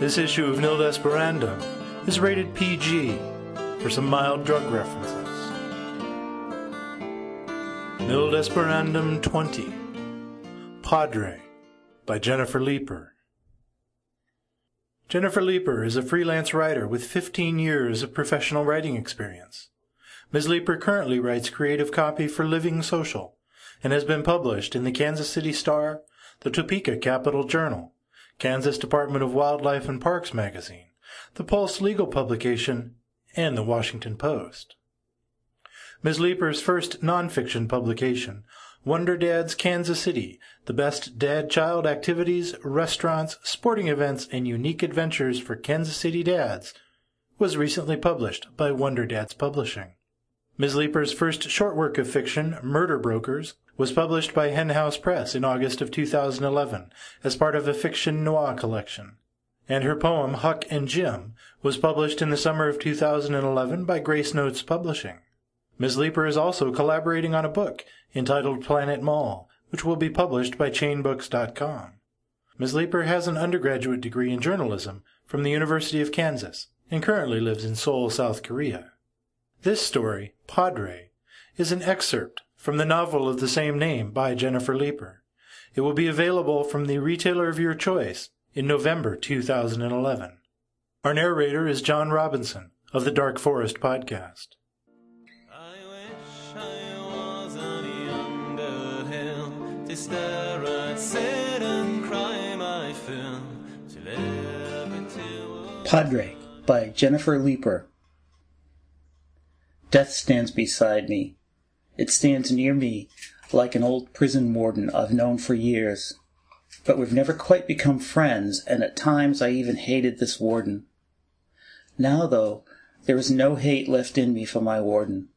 This issue of Nil Desperandum is rated PG for some mild drug references. Nil Desperandum 20 Padre by Jennifer Leeper. Jennifer Leeper is a freelance writer with 15 years of professional writing experience. Ms. Leeper currently writes creative copy for Living Social and has been published in the Kansas City Star, the Topeka Capital Journal, Kansas Department of Wildlife and Parks magazine, the Pulse legal publication, and the Washington Post. Ms. Leeper's first nonfiction publication, Wonder Dads Kansas City, the best dad-child activities, restaurants, sporting events, and unique adventures for Kansas City dads, was recently published by Wonder Dads Publishing. Ms. Leeper's first short work of fiction, Murder Brokers, was published by Hen House Press in August of 2011 as part of a fiction noir collection. And her poem, Huck and Jim, was published in the summer of 2011 by Grace Notes Publishing. Ms. Leeper is also collaborating on a book entitled Planet Mall, which will be published by chainbooks.com. Ms. Leeper has an undergraduate degree in journalism from the University of Kansas and currently lives in Seoul, South Korea. This story, Padre, is an excerpt from the novel of the same name by Jennifer Leeper. It will be available from the retailer of your choice in November 2011. Our narrator is John Robinson of the Dark Forest podcast. I wish I was on yonder hill to stare at sit and cry my fill to live into Padre by Jennifer Leeper. Death stands beside me. It stands near me like an old prison warden I've known for years. But we've never quite become friends, and at times I even hated this warden. Now, though, there is no hate left in me for my warden.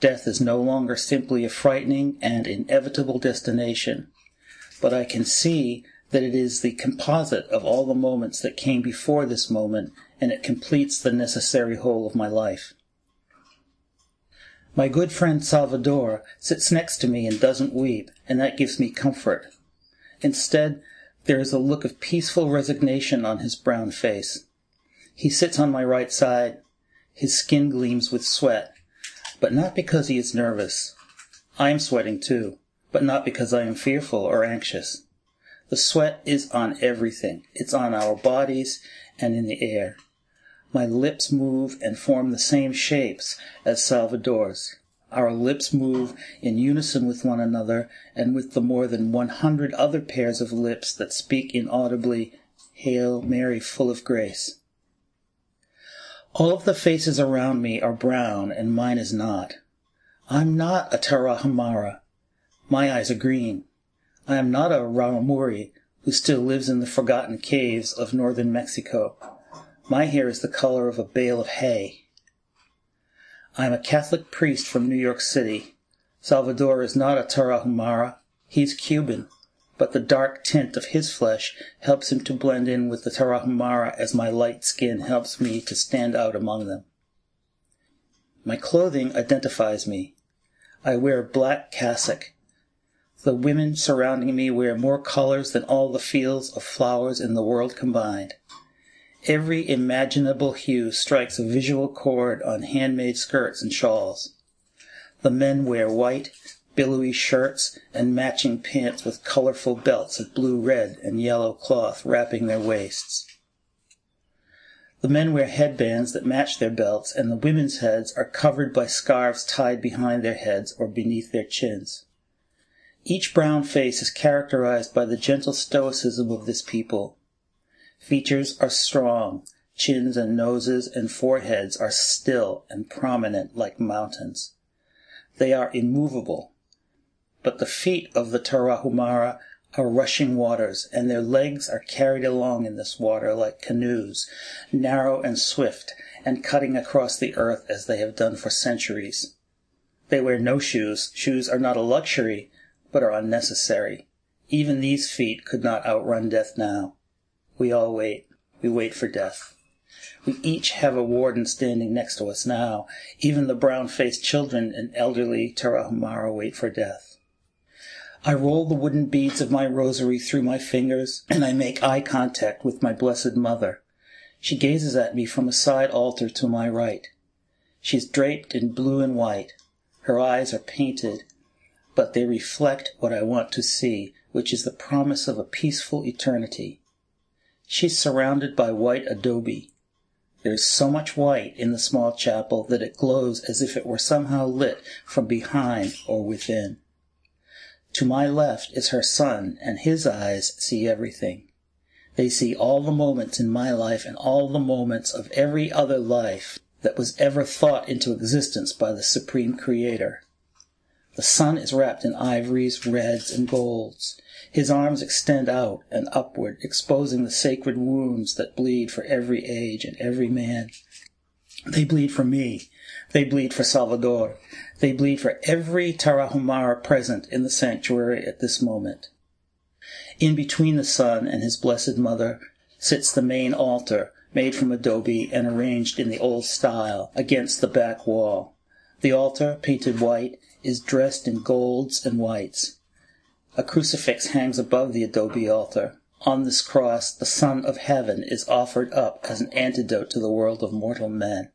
Death is no longer simply a frightening and inevitable destination, but I can see that it is the composite of all the moments that came before this moment, and it completes the necessary whole of my life. My good friend Salvador sits next to me and doesn't weep, and that gives me comfort. Instead, there is a look of peaceful resignation on his brown face. He sits on my right side. His skin gleams with sweat, but not because he is nervous. I am sweating too, but not because I am fearful or anxious. The sweat is on everything. It's on our bodies and in the air. My lips move and form the same shapes as Salvador's. Our lips move in unison with one another and with the more than one hundred other pairs of lips that speak inaudibly, Hail Mary, full of grace. All of the faces around me are brown and mine is not. I'm not a Tarahumara. My eyes are green. I am not a Raramuri who still lives in the forgotten caves of northern Mexico. My hair is the color of a bale of hay. I am a Catholic priest from New York City. Salvador is not a Tarahumara. He's Cuban, but the dark tint of his flesh helps him to blend in with the Tarahumara as my light skin helps me to stand out among them. My clothing identifies me. I wear a black cassock. The women surrounding me wear more colors than all the fields of flowers in the world combined. Every imaginable hue strikes a visual chord on handmade skirts and shawls. The men wear white, billowy shirts and matching pants with colorful belts of blue, red, and yellow cloth wrapping their waists. The men wear headbands that match their belts, and the women's heads are covered by scarves tied behind their heads or beneath their chins. Each brown face is characterized by the gentle stoicism of this people. Features are strong, chins and noses and foreheads are still and prominent like mountains. They are immovable. But the feet of the Tarahumara are rushing waters, and their legs are carried along in this water like canoes, narrow and swift, and cutting across the earth as they have done for centuries. They wear no shoes. Shoes are not a luxury, but are unnecessary. Even these feet could not outrun death now. We all wait. We wait for death. We each have a warden standing next to us now. Even the brown faced children and elderly Tarahumara wait for death. I roll the wooden beads of my rosary through my fingers, and I make eye contact with my Blessed Mother. She gazes at me from a side altar to my right. She is draped in blue and white. Her eyes are painted, but they reflect what I want to see, which is the promise of a peaceful eternity. She's surrounded by white adobe. There is so much white in the small chapel that it glows as if it were somehow lit from behind or within. To my left is her son, and his eyes see everything. They see all the moments in my life and all the moments of every other life that was ever thought into existence by the Supreme Creator. The Son is wrapped in ivories, reds, and golds. His arms extend out and upward, exposing the sacred wounds that bleed for every age and every man. They bleed for me. They bleed for Salvador. They bleed for every Tarahumara present in the sanctuary at this moment. In between the Son and his blessed mother sits the main altar, made from adobe and arranged in the old style, against the back wall. The altar, painted white, is dressed in golds and whites. A crucifix hangs above the adobe altar. On this cross the Son of Heaven is offered up as an antidote to the world of mortal men.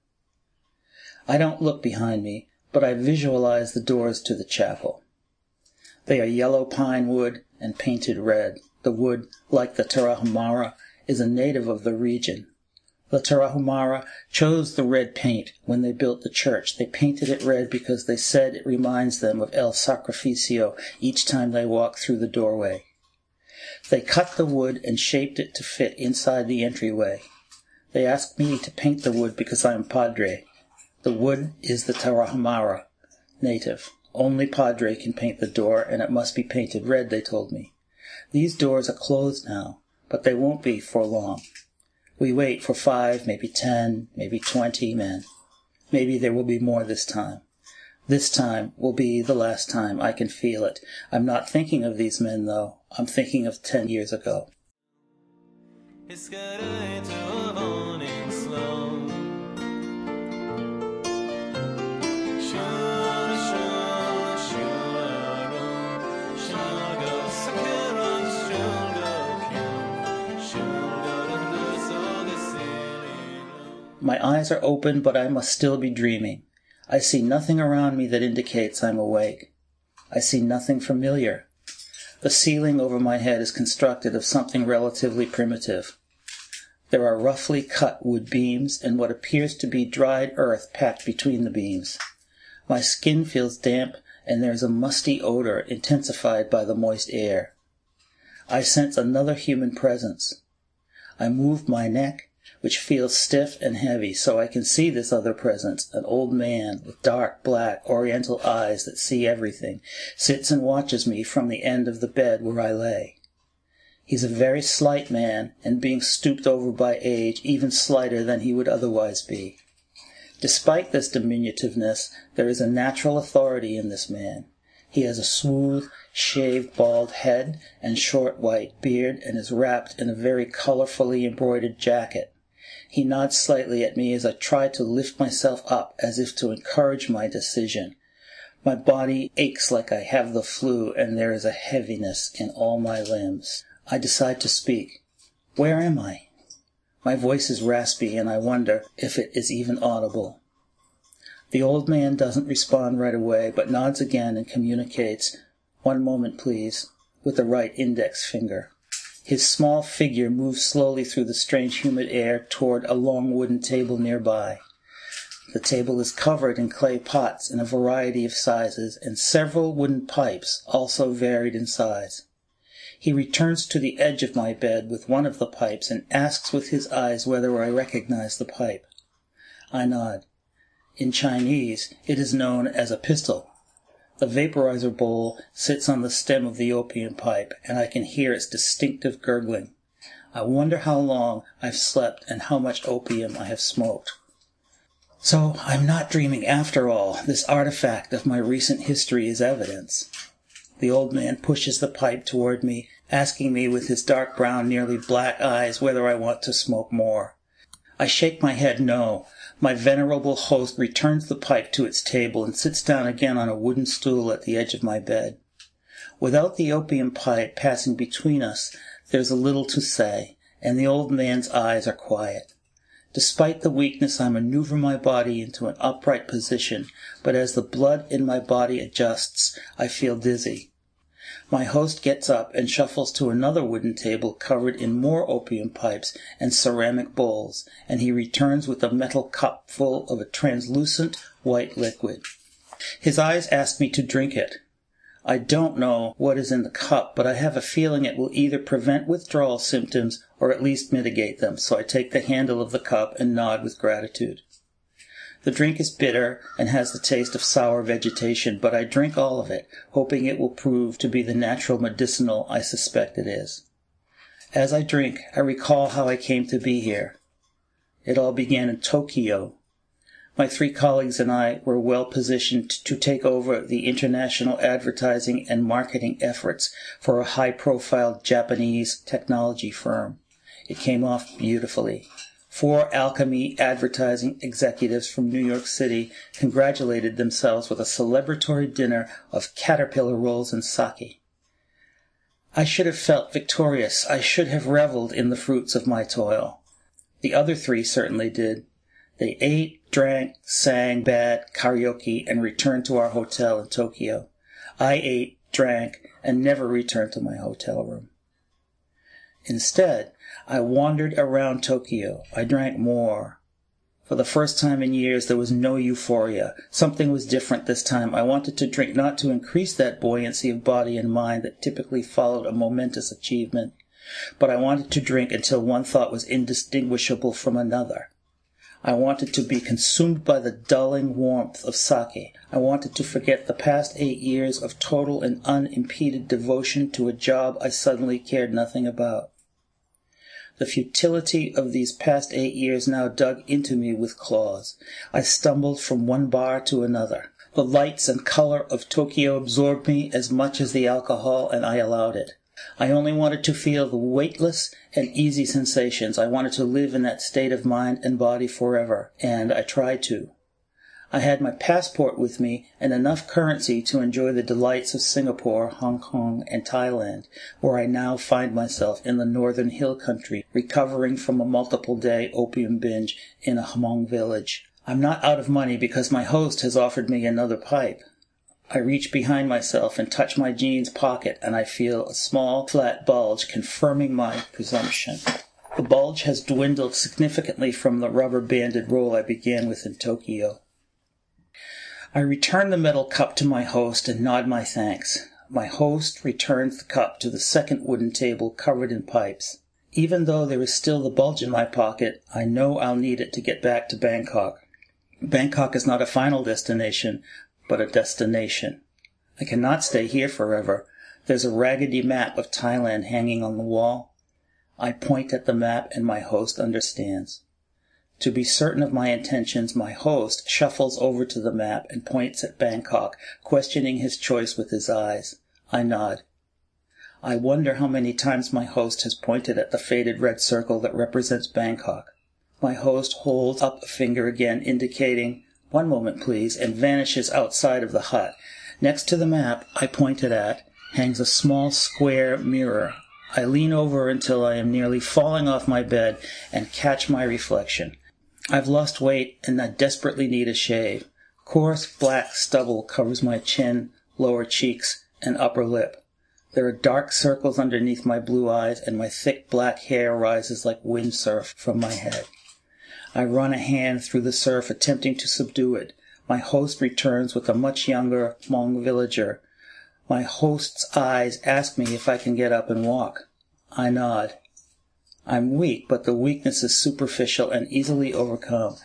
I don't look behind me, but I visualize the doors to the chapel. They are yellow pine wood and painted red. The wood, like the Tarahumara, is a native of the region. The Tarahumara chose the red paint when they built the church. They painted it red because they said it reminds them of El Sacrificio each time they walk through the doorway. They cut the wood and shaped it to fit inside the entryway. They asked me to paint the wood because I am padre. The wood is the Tarahumara native. Only Padre can paint the door, and it must be painted red, they told me. These doors are closed now, but they won't be for long. We wait for five, maybe ten, maybe twenty men. Maybe there will be more this time. This time will be the last time I can feel it. I'm not thinking of these men, though. I'm thinking of ten years ago. My eyes are open, but I must still be dreaming. I see nothing around me that indicates I'm awake. I see nothing familiar. The ceiling over my head is constructed of something relatively primitive. There are roughly cut wood beams and what appears to be dried earth packed between the beams. My skin feels damp and there is a musty odor intensified by the moist air. I sense another human presence. I move my neck which feels stiff and heavy, so I can see this other presence, an old man with dark, black, oriental eyes that see everything, sits and watches me from the end of the bed where I lay. He's a very slight man, and being stooped over by age, even slighter than he would otherwise be. Despite this diminutiveness, there is a natural authority in this man. He has a smooth, shaved bald head and short white beard, and is wrapped in a very colorfully embroidered jacket. He nods slightly at me as I try to lift myself up as if to encourage my decision. My body aches like I have the flu, and there is a heaviness in all my limbs. I decide to speak. Where am I? My voice is raspy, and I wonder if it is even audible. The old man doesn't respond right away, but nods again and communicates, One moment, please, with the right index finger. His small figure moves slowly through the strange humid air toward a long wooden table nearby. The table is covered in clay pots in a variety of sizes and several wooden pipes, also varied in size. He returns to the edge of my bed with one of the pipes and asks with his eyes whether I recognize the pipe. I nod. In Chinese, it is known as a pistol. The vaporizer bowl sits on the stem of the opium pipe, and I can hear its distinctive gurgling. I wonder how long I've slept and how much opium I have smoked. So I'm not dreaming after all. This artifact of my recent history is evidence. The old man pushes the pipe toward me, asking me with his dark brown, nearly black eyes whether I want to smoke more. I shake my head no. My venerable host returns the pipe to its table and sits down again on a wooden stool at the edge of my bed. Without the opium pipe passing between us, there's a little to say, and the old man's eyes are quiet. Despite the weakness, I maneuver my body into an upright position, but as the blood in my body adjusts, I feel dizzy. My host gets up and shuffles to another wooden table covered in more opium pipes and ceramic bowls, and he returns with a metal cup full of a translucent white liquid. His eyes ask me to drink it. I don't know what is in the cup, but I have a feeling it will either prevent withdrawal symptoms or at least mitigate them, so I take the handle of the cup and nod with gratitude. The drink is bitter and has the taste of sour vegetation, but I drink all of it, hoping it will prove to be the natural medicinal I suspect it is. As I drink, I recall how I came to be here. It all began in Tokyo, my three colleagues and I were well positioned to take over the international advertising and marketing efforts for a high profile Japanese technology firm. It came off beautifully. Four Alchemy advertising executives from New York City congratulated themselves with a celebratory dinner of caterpillar rolls and sake. I should have felt victorious. I should have reveled in the fruits of my toil. The other three certainly did. They ate, drank, sang, bad, karaoke, and returned to our hotel in Tokyo. I ate, drank, and never returned to my hotel room. Instead, I wandered around Tokyo. I drank more. For the first time in years, there was no euphoria. Something was different this time. I wanted to drink not to increase that buoyancy of body and mind that typically followed a momentous achievement, but I wanted to drink until one thought was indistinguishable from another. I wanted to be consumed by the dulling warmth of sake. I wanted to forget the past eight years of total and unimpeded devotion to a job I suddenly cared nothing about. The futility of these past eight years now dug into me with claws. I stumbled from one bar to another. The lights and color of Tokyo absorbed me as much as the alcohol, and I allowed it. I only wanted to feel the weightless and easy sensations. I wanted to live in that state of mind and body forever, and I tried to. I had my passport with me and enough currency to enjoy the delights of Singapore, Hong Kong, and Thailand, where I now find myself in the northern hill country, recovering from a multiple day opium binge in a Hmong village. I'm not out of money because my host has offered me another pipe. I reach behind myself and touch my jeans pocket, and I feel a small, flat bulge confirming my presumption. The bulge has dwindled significantly from the rubber banded roll I began with in Tokyo. I return the metal cup to my host and nod my thanks. My host returns the cup to the second wooden table covered in pipes. Even though there is still the bulge in my pocket, I know I'll need it to get back to Bangkok. Bangkok is not a final destination, but a destination. I cannot stay here forever. There's a raggedy map of Thailand hanging on the wall. I point at the map and my host understands. To be certain of my intentions, my host shuffles over to the map and points at Bangkok, questioning his choice with his eyes. I nod. I wonder how many times my host has pointed at the faded red circle that represents Bangkok. My host holds up a finger again, indicating one moment, please, and vanishes outside of the hut. Next to the map I pointed at hangs a small square mirror. I lean over until I am nearly falling off my bed and catch my reflection. I've lost weight and I desperately need a shave. Coarse black stubble covers my chin, lower cheeks, and upper lip. There are dark circles underneath my blue eyes, and my thick black hair rises like wind surf from my head. I run a hand through the surf, attempting to subdue it. My host returns with a much younger Hmong villager. My host's eyes ask me if I can get up and walk. I nod. I'm weak, but the weakness is superficial and easily overcome.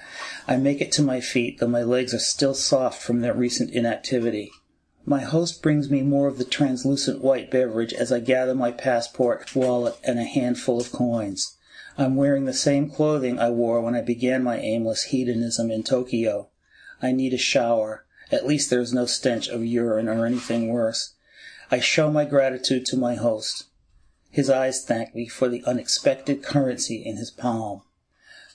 I make it to my feet, though my legs are still soft from their recent inactivity. My host brings me more of the translucent white beverage as I gather my passport, wallet, and a handful of coins. I'm wearing the same clothing I wore when I began my aimless hedonism in Tokyo. I need a shower. At least there is no stench of urine or anything worse. I show my gratitude to my host. His eyes thank me for the unexpected currency in his palm.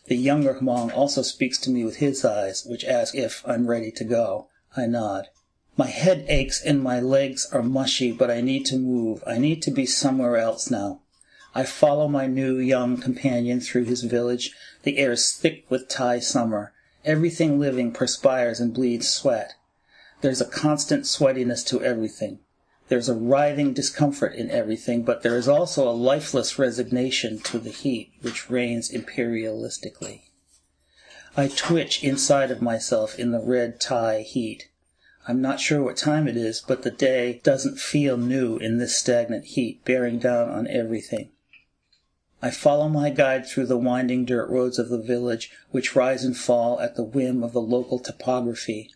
The younger Hmong also speaks to me with his eyes, which ask if I'm ready to go. I nod. My head aches and my legs are mushy, but I need to move. I need to be somewhere else now. I follow my new young companion through his village. The air is thick with Thai summer. Everything living perspires and bleeds sweat. There's a constant sweatiness to everything. There's a writhing discomfort in everything, but there is also a lifeless resignation to the heat which reigns imperialistically. I twitch inside of myself in the red tie heat. I'm not sure what time it is, but the day doesn't feel new in this stagnant heat bearing down on everything. I follow my guide through the winding dirt roads of the village, which rise and fall at the whim of the local topography.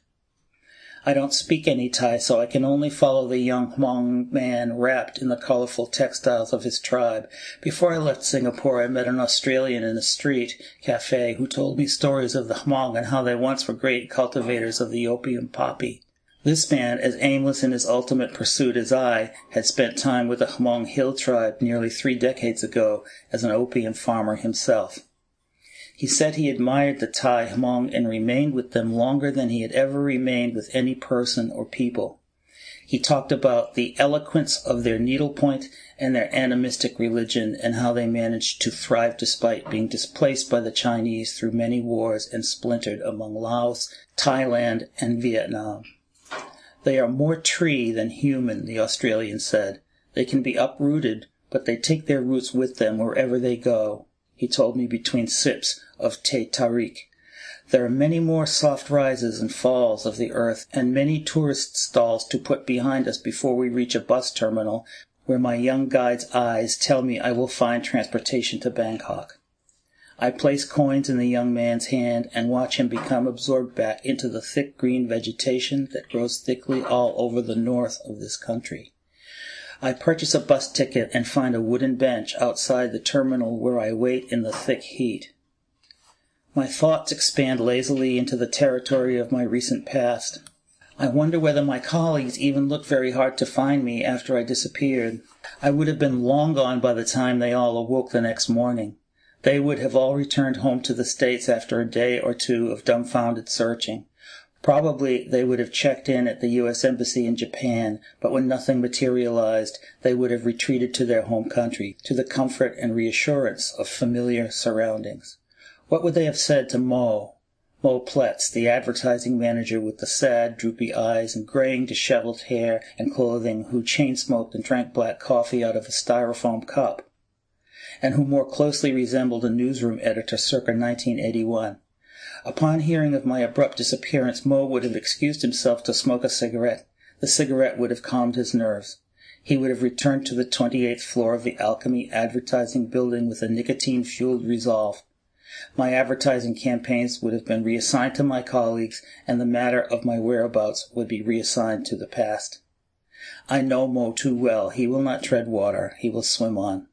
I don't speak any Thai, so I can only follow the young Hmong man wrapped in the colorful textiles of his tribe. Before I left Singapore, I met an Australian in a street cafe who told me stories of the Hmong and how they once were great cultivators of the opium poppy. This man, as aimless in his ultimate pursuit as I, had spent time with the Hmong hill tribe nearly three decades ago as an opium farmer himself. He said he admired the Thai Hmong and remained with them longer than he had ever remained with any person or people. He talked about the eloquence of their needlepoint and their animistic religion and how they managed to thrive despite being displaced by the Chinese through many wars and splintered among Laos, Thailand, and Vietnam. They are more tree than human, the Australian said. They can be uprooted, but they take their roots with them wherever they go, he told me between sips of teh tarik. There are many more soft rises and falls of the earth and many tourist stalls to put behind us before we reach a bus terminal where my young guide's eyes tell me I will find transportation to Bangkok. I place coins in the young man's hand and watch him become absorbed back into the thick green vegetation that grows thickly all over the north of this country. I purchase a bus ticket and find a wooden bench outside the terminal where I wait in the thick heat. My thoughts expand lazily into the territory of my recent past. I wonder whether my colleagues even looked very hard to find me after I disappeared. I would have been long gone by the time they all awoke the next morning. They would have all returned home to the States after a day or two of dumbfounded searching. Probably they would have checked in at the U.S. Embassy in Japan, but when nothing materialized, they would have retreated to their home country, to the comfort and reassurance of familiar surroundings. What would they have said to Mo, Mo Pletz, the advertising manager with the sad, droopy eyes and graying, disheveled hair and clothing, who chain smoked and drank black coffee out of a styrofoam cup? and who more closely resembled a newsroom editor circa 1981. Upon hearing of my abrupt disappearance, Mo would have excused himself to smoke a cigarette. The cigarette would have calmed his nerves. He would have returned to the 28th floor of the Alchemy Advertising Building with a nicotine-fueled resolve. My advertising campaigns would have been reassigned to my colleagues, and the matter of my whereabouts would be reassigned to the past. I know Mo too well. He will not tread water. He will swim on.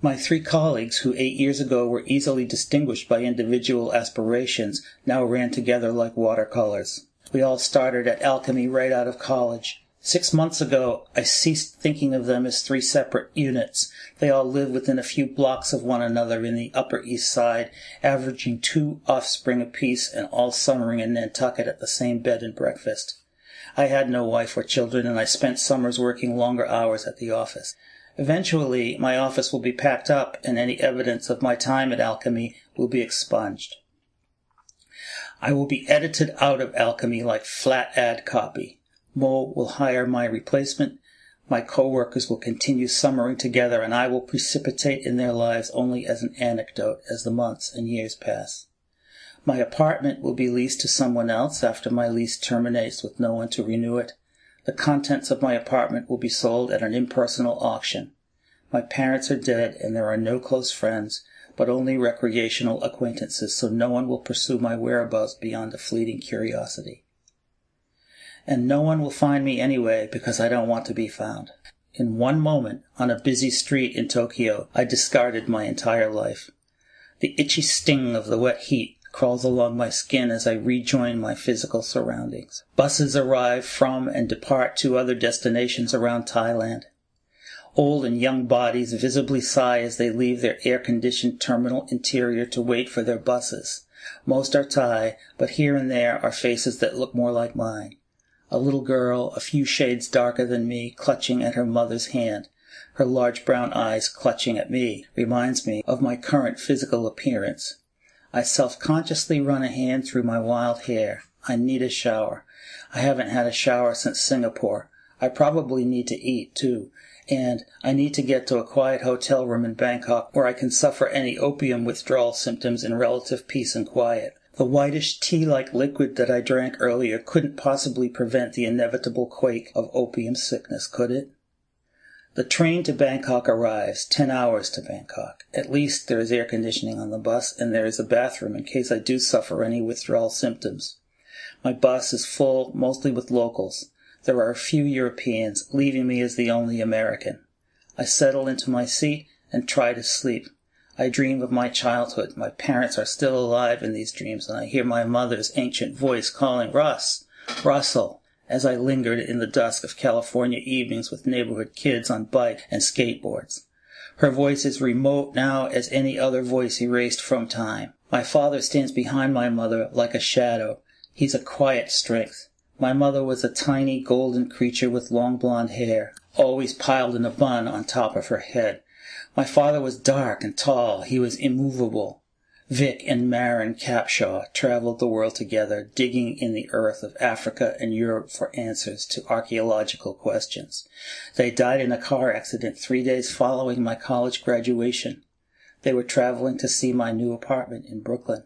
My three colleagues, who eight years ago were easily distinguished by individual aspirations, now ran together like watercolors. We all started at Alchemy right out of college. Six months ago, I ceased thinking of them as three separate units. They all live within a few blocks of one another in the Upper East Side, averaging two offspring apiece and all summering in Nantucket at the same bed and breakfast. I had no wife or children, and I spent summers working longer hours at the office. Eventually, my office will be packed up and any evidence of my time at Alchemy will be expunged. I will be edited out of Alchemy like flat ad copy. Mo will hire my replacement. My co-workers will continue summering together and I will precipitate in their lives only as an anecdote as the months and years pass. My apartment will be leased to someone else after my lease terminates with no one to renew it. The contents of my apartment will be sold at an impersonal auction. My parents are dead and there are no close friends, but only recreational acquaintances, so no one will pursue my whereabouts beyond a fleeting curiosity. And no one will find me anyway because I don't want to be found. In one moment, on a busy street in Tokyo, I discarded my entire life. The itchy sting of the wet heat crawls along my skin as I rejoin my physical surroundings. Buses arrive from and depart to other destinations around Thailand. Old and young bodies visibly sigh as they leave their air-conditioned terminal interior to wait for their buses. Most are Thai, but here and there are faces that look more like mine. A little girl, a few shades darker than me, clutching at her mother's hand, her large brown eyes clutching at me, reminds me of my current physical appearance. I self-consciously run a hand through my wild hair. I need a shower. I haven't had a shower since Singapore. I probably need to eat, too, and I need to get to a quiet hotel room in Bangkok where I can suffer any opium withdrawal symptoms in relative peace and quiet. The whitish tea-like liquid that I drank earlier couldn't possibly prevent the inevitable quake of opium sickness, could it? The train to Bangkok arrives, ten hours to Bangkok. At least there is air conditioning on the bus, and there is a bathroom in case I do suffer any withdrawal symptoms. My bus is full, mostly with locals. There are a few Europeans, leaving me as the only American. I settle into my seat and try to sleep. I dream of my childhood. My parents are still alive in these dreams, and I hear my mother's ancient voice calling, Russ, Russell as I lingered in the dusk of California evenings with neighborhood kids on bike and skateboards. Her voice is remote now as any other voice erased from time. My father stands behind my mother like a shadow. He's a quiet strength. My mother was a tiny golden creature with long blonde hair, always piled in a bun on top of her head. My father was dark and tall. He was immovable. Vic and Marin Capshaw traveled the world together, digging in the earth of Africa and Europe for answers to archaeological questions. They died in a car accident three days following my college graduation. They were traveling to see my new apartment in Brooklyn.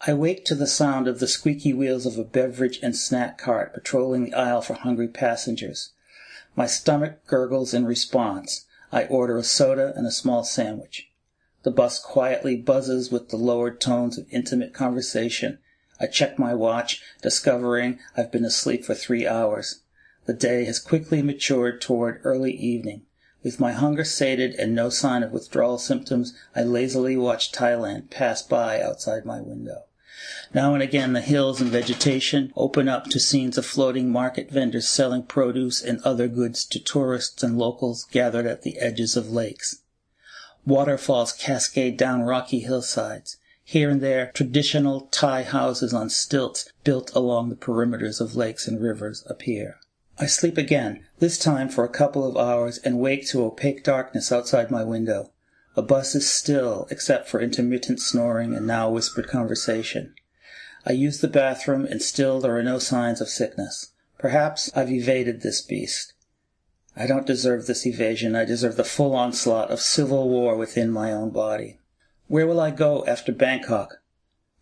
I wake to the sound of the squeaky wheels of a beverage and snack cart patrolling the aisle for hungry passengers. My stomach gurgles in response. I order a soda and a small sandwich. The bus quietly buzzes with the lowered tones of intimate conversation. I check my watch, discovering I've been asleep for three hours. The day has quickly matured toward early evening. With my hunger sated and no sign of withdrawal symptoms, I lazily watch Thailand pass by outside my window. Now and again the hills and vegetation open up to scenes of floating market vendors selling produce and other goods to tourists and locals gathered at the edges of lakes. Waterfalls cascade down rocky hillsides. Here and there, traditional Thai houses on stilts built along the perimeters of lakes and rivers appear. I sleep again, this time for a couple of hours, and wake to opaque darkness outside my window. A bus is still, except for intermittent snoring and now whispered conversation. I use the bathroom, and still there are no signs of sickness. Perhaps I've evaded this beast. I don't deserve this evasion. I deserve the full onslaught of civil war within my own body. Where will I go after Bangkok?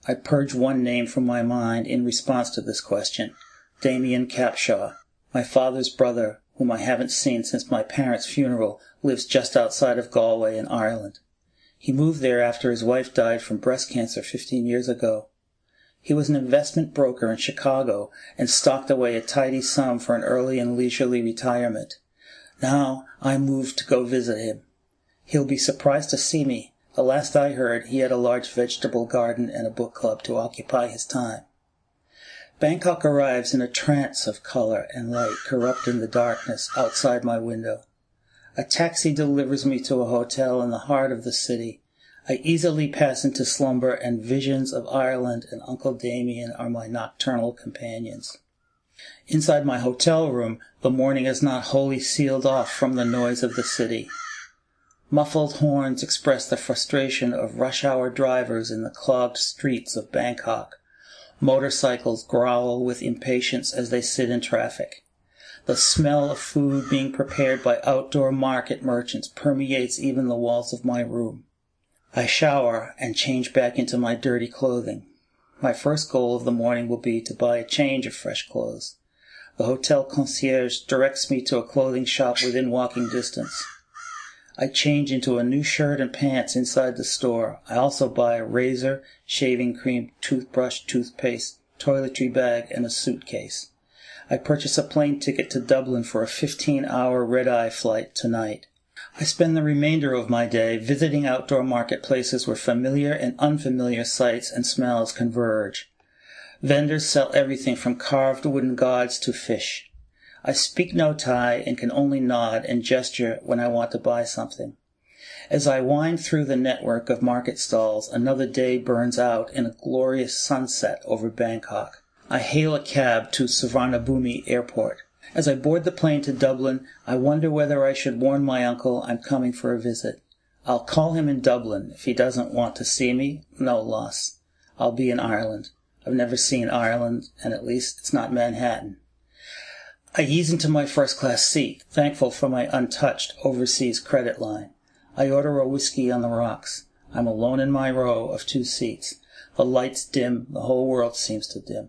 I purge one name from my mind in response to this question. Damien Capshaw, my father's brother, whom I haven't seen since my parents' funeral, lives just outside of Galway in Ireland. He moved there after his wife died from breast cancer 15 years ago. He was an investment broker in Chicago and stocked away a tidy sum for an early and leisurely retirement. Now I move to go visit him. He'll be surprised to see me. The last I heard, he had a large vegetable garden and a book club to occupy his time. Bangkok arrives in a trance of color and light corrupting the darkness outside my window. A taxi delivers me to a hotel in the heart of the city. I easily pass into slumber and visions of Ireland and Uncle Damien are my nocturnal companions. Inside my hotel room, the morning is not wholly sealed off from the noise of the city. Muffled horns express the frustration of rush hour drivers in the clogged streets of Bangkok. Motorcycles growl with impatience as they sit in traffic. The smell of food being prepared by outdoor market merchants permeates even the walls of my room. I shower and change back into my dirty clothing. My first goal of the morning will be to buy a change of fresh clothes. The hotel concierge directs me to a clothing shop within walking distance. I change into a new shirt and pants inside the store. I also buy a razor, shaving cream, toothbrush, toothpaste, toiletry bag, and a suitcase. I purchase a plane ticket to Dublin for a 15-hour red-eye flight tonight. I spend the remainder of my day visiting outdoor marketplaces where familiar and unfamiliar sights and smells converge. Vendors sell everything from carved wooden gods to fish. I speak no Thai and can only nod and gesture when I want to buy something. As I wind through the network of market stalls, another day burns out in a glorious sunset over Bangkok. I hail a cab to Suvarnabhumi Airport. As I board the plane to Dublin, I wonder whether I should warn my uncle I'm coming for a visit. I'll call him in Dublin. If he doesn't want to see me, no loss. I'll be in Ireland. I've never seen Ireland, and at least it's not Manhattan. I ease into my first class seat, thankful for my untouched overseas credit line. I order a whiskey on the rocks. I'm alone in my row of two seats. The lights dim, the whole world seems to dim.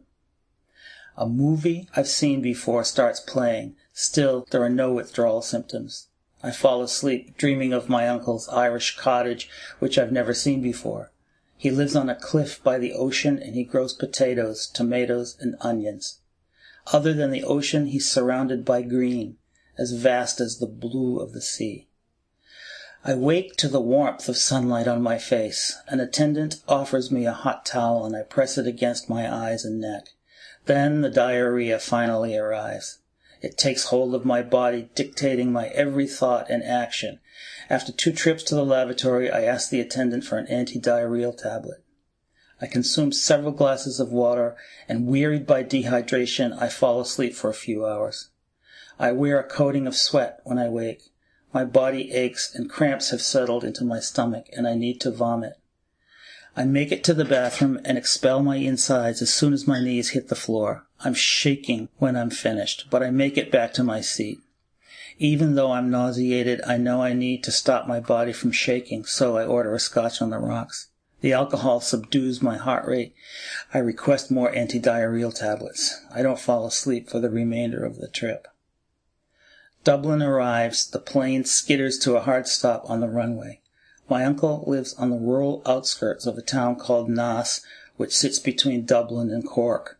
A movie I've seen before starts playing. Still, there are no withdrawal symptoms. I fall asleep, dreaming of my uncle's Irish cottage, which I've never seen before. He lives on a cliff by the ocean and he grows potatoes, tomatoes, and onions. Other than the ocean, he's surrounded by green, as vast as the blue of the sea. I wake to the warmth of sunlight on my face. An attendant offers me a hot towel and I press it against my eyes and neck. Then the diarrhea finally arrives. It takes hold of my body, dictating my every thought and action. After two trips to the lavatory, I ask the attendant for an anti-diarrheal tablet. I consume several glasses of water, and wearied by dehydration, I fall asleep for a few hours. I wear a coating of sweat when I wake. My body aches and cramps have settled into my stomach, and I need to vomit. I make it to the bathroom and expel my insides as soon as my knees hit the floor. I'm shaking when I'm finished, but I make it back to my seat. Even though I'm nauseated, I know I need to stop my body from shaking, so I order a scotch on the rocks. The alcohol subdues my heart rate. I request more anti-diarrheal tablets. I don't fall asleep for the remainder of the trip. Dublin arrives. The plane skitters to a hard stop on the runway. My uncle lives on the rural outskirts of a town called Naas, which sits between Dublin and Cork.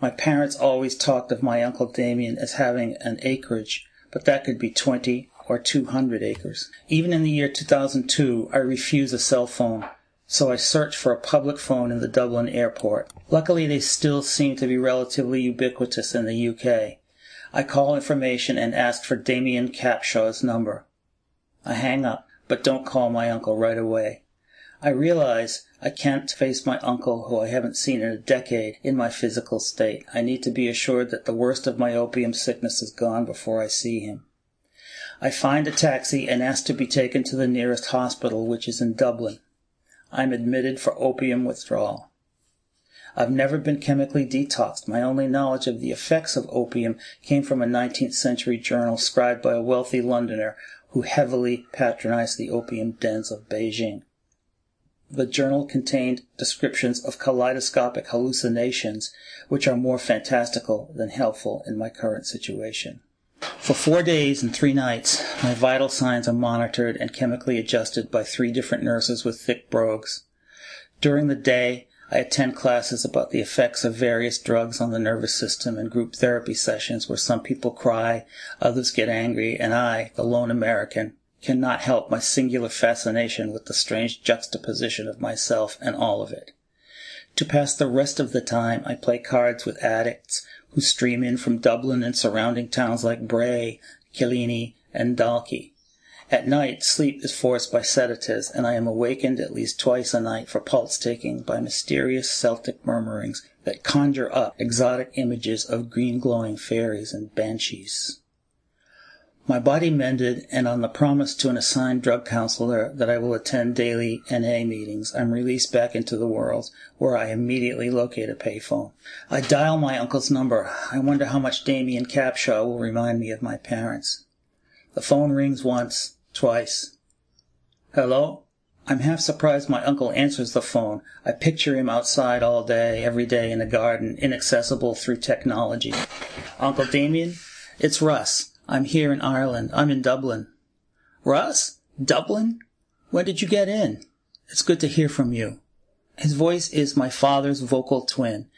My parents always talked of my uncle Damien as having an acreage but that could be 20 or 200 acres. Even in the year 2002, I refuse a cell phone, so I search for a public phone in the Dublin airport. Luckily, they still seem to be relatively ubiquitous in the UK. I call information and ask for Damien Capshaw's number. I hang up, but don't call my uncle right away. I realize I can't face my uncle, who I haven't seen in a decade, in my physical state. I need to be assured that the worst of my opium sickness is gone before I see him. I find a taxi and ask to be taken to the nearest hospital, which is in Dublin. I'm admitted for opium withdrawal. I've never been chemically detoxed. My only knowledge of the effects of opium came from a 19th century journal scribed by a wealthy Londoner who heavily patronized the opium dens of Beijing. The journal contained descriptions of kaleidoscopic hallucinations, which are more fantastical than helpful in my current situation. For four days and three nights, my vital signs are monitored and chemically adjusted by three different nurses with thick brogues. During the day, I attend classes about the effects of various drugs on the nervous system and group therapy sessions where some people cry, others get angry, and I, the lone American, cannot help my singular fascination with the strange juxtaposition of myself and all of it. To pass the rest of the time, I play cards with addicts who stream in from Dublin and surrounding towns like Bray, Killiney, and Dalkey. At night, sleep is forced by sedatives, and I am awakened at least twice a night for pulse taking by mysterious Celtic murmurings that conjure up exotic images of green glowing fairies and banshees. My body mended, and on the promise to an assigned drug counselor that I will attend daily NA meetings, I'm released back into the world, where I immediately locate a payphone. I dial my uncle's number. I wonder how much Damien Capshaw will remind me of my parents. The phone rings once, twice. Hello? I'm half surprised my uncle answers the phone. I picture him outside all day, every day in the garden, inaccessible through technology. Uncle Damien? It's Russ. I'm here in Ireland. I'm in Dublin. Russ? Dublin? When did you get in? It's good to hear from you. His voice is my father's vocal twin.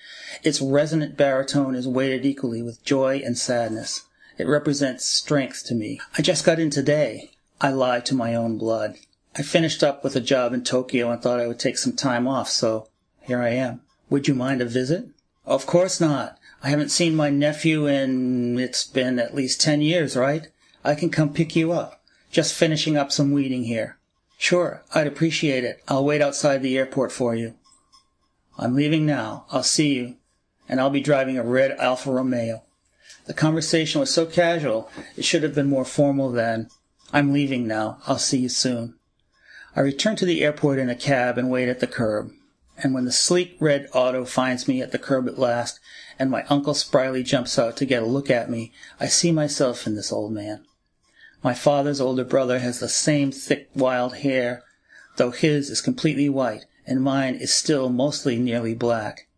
Its resonant baritone is weighted equally with joy and sadness. It represents strength to me. I just got in today. I lie to my own blood. I finished up with a job in Tokyo and thought I would take some time off, so here I am. Would you mind a visit? Of course not. I haven't seen my nephew in, it's been at least 10 years, right? I can come pick you up. Just finishing up some weeding here. Sure, I'd appreciate it. I'll wait outside the airport for you. I'm leaving now. I'll see you. and I'll be driving a red Alfa Romeo. The conversation was so casual, it should have been more formal than, I'm leaving now. I'll see you soon. I return to the airport in a cab and wait at the curb. And when the sleek red auto finds me at the curb at last, and my uncle spryly jumps out to get a look at me, I see myself in this old man. My father's older brother has the same thick wild hair, though his is completely white, and mine is still mostly nearly black.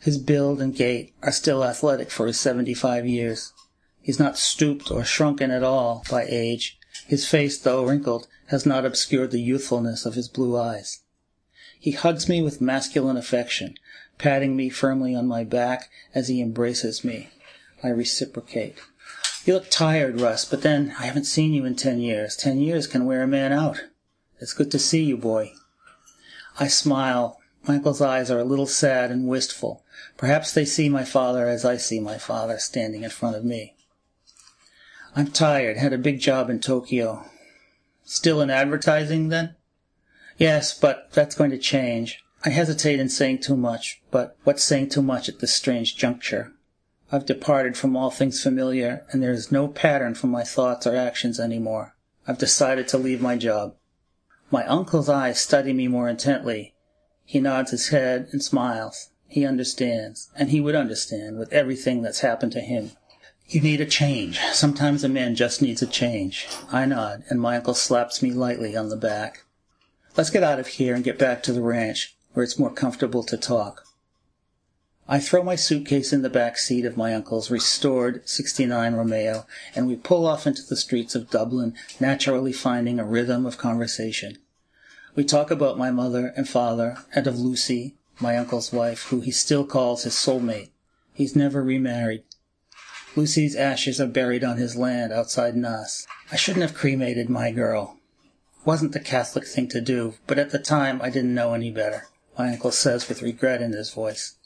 His build and gait are still athletic for his seventy-five years. He's not stooped or shrunken at all by age. His face, though wrinkled, has not obscured the youthfulness of his blue eyes. He hugs me with masculine affection, patting me firmly on my back as he embraces me. I reciprocate. You look tired, Russ, but then I haven't seen you in ten years. Ten years can wear a man out. It's good to see you, boy. I smile. Michael's eyes are a little sad and wistful. Perhaps they see my father as I see my father standing in front of me. I'm tired. Had a big job in Tokyo. Still in advertising, then? Yes, but that's going to change. I hesitate in saying too much, but what's saying too much at this strange juncture? I've departed from all things familiar, and there is no pattern for my thoughts or actions any more. I've decided to leave my job. My uncle's eyes study me more intently. He nods his head and smiles. He understands, and he would understand with everything that's happened to him. You need a change. Sometimes a man just needs a change. I nod, and my uncle slaps me lightly on the back. Let's get out of here and get back to the ranch, where it's more comfortable to talk. I throw my suitcase in the back seat of my uncle's restored 69 Romeo, and we pull off into the streets of Dublin, naturally finding a rhythm of conversation. We talk about my mother and father, and of Lucy, my uncle's wife, who he still calls his soulmate. He's never remarried. Lucy's ashes are buried on his land outside Naas. I shouldn't have cremated my girl. Wasn't the Catholic thing to do, but at the time I didn't know any better, my uncle says with regret in his voice.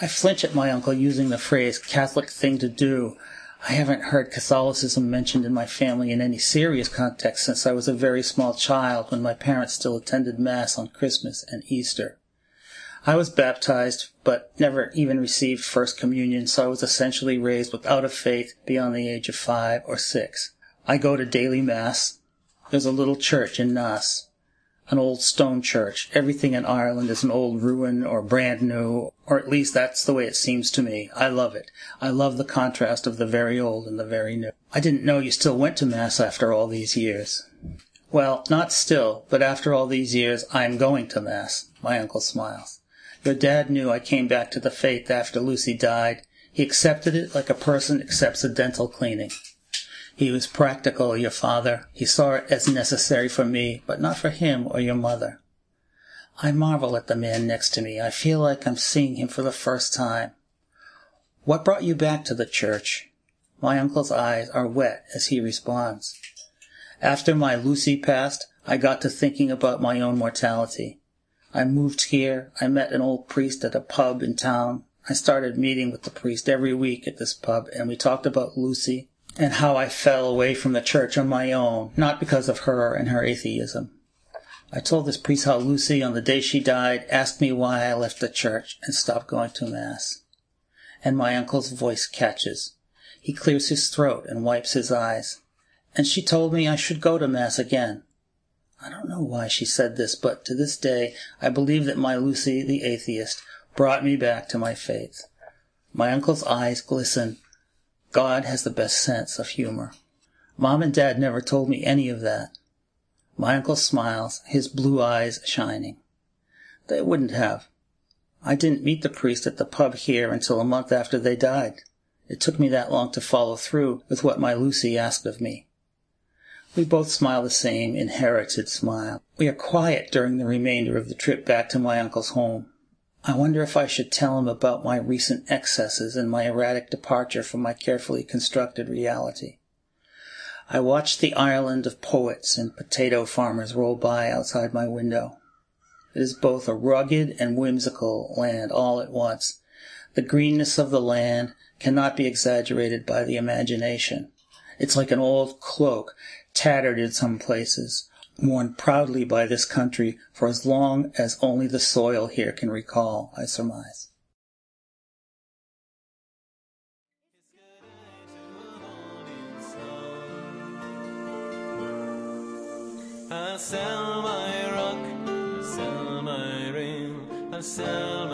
I flinch at my uncle using the phrase Catholic thing to do. I haven't heard Catholicism mentioned in my family in any serious context since I was a very small child when my parents still attended Mass on Christmas and Easter. I was baptized, but never even received First Communion, so I was essentially raised without a faith beyond the age of five or six. I go to daily Mass. There's a little church in Naas an old stone church. Everything in Ireland is an old ruin or brand new, or at least that's the way it seems to me. I love it. I love the contrast of the very old and the very new. I didn't know you still went to Mass after all these years. Well, not still, but after all these years, I am going to Mass. My uncle smiles. Your dad knew I came back to the faith after Lucy died. He accepted it like a person accepts a dental cleaning. He was practical, your father. He saw it as necessary for me, but not for him or your mother. I marvel at the man next to me. I feel like I'm seeing him for the first time. What brought you back to the church? My uncle's eyes are wet as he responds. After my Lucy passed, I got to thinking about my own mortality. I moved here. I met an old priest at a pub in town. I started meeting with the priest every week at this pub, and we talked about Lucy and how I fell away from the church on my own, not because of her and her atheism. I told this priest how Lucy, on the day she died, asked me why I left the church and stopped going to Mass. And my uncle's voice catches. He clears his throat and wipes his eyes. And she told me I should go to Mass again. I don't know why she said this, but to this day I believe that my Lucy, the atheist, brought me back to my faith. My uncle's eyes glisten God has the best sense of humor. Mom and Dad never told me any of that. My uncle smiles, his blue eyes shining. They wouldn't have. I didn't meet the priest at the pub here until a month after they died. It took me that long to follow through with what my Lucy asked of me. We both smile the same inherited smile. We are quiet during the remainder of the trip back to my uncle's home. I wonder if I should tell him about my recent excesses and my erratic departure from my carefully constructed reality. I watch the island of poets and potato farmers roll by outside my window. It is both a rugged and whimsical land all at once. The greenness of the land cannot be exaggerated by the imagination. It's like an old cloak, tattered in some places, worn proudly by this country for as long as only the soil here can recall, I surmise. I sell my rock, I sell my ring, I sell my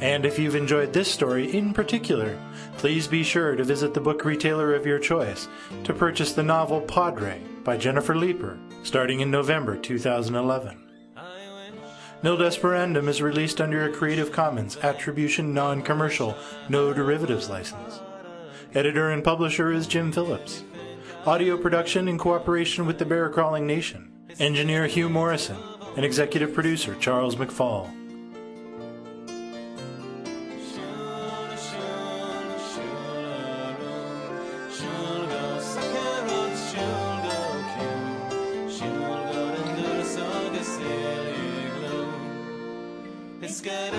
And if you've enjoyed this story in particular, please be sure to visit the book retailer of your choice to purchase the novel Padre by Jennifer Leeper, starting in November 2011. Nil Desperandum is released under a Creative Commons Attribution Non Commercial No Derivatives license. Editor and publisher is Jim Phillips. Audio production in cooperation with the Bear Crawling Nation. Engineer Hugh Morrison. And executive producer Charles McFall. Good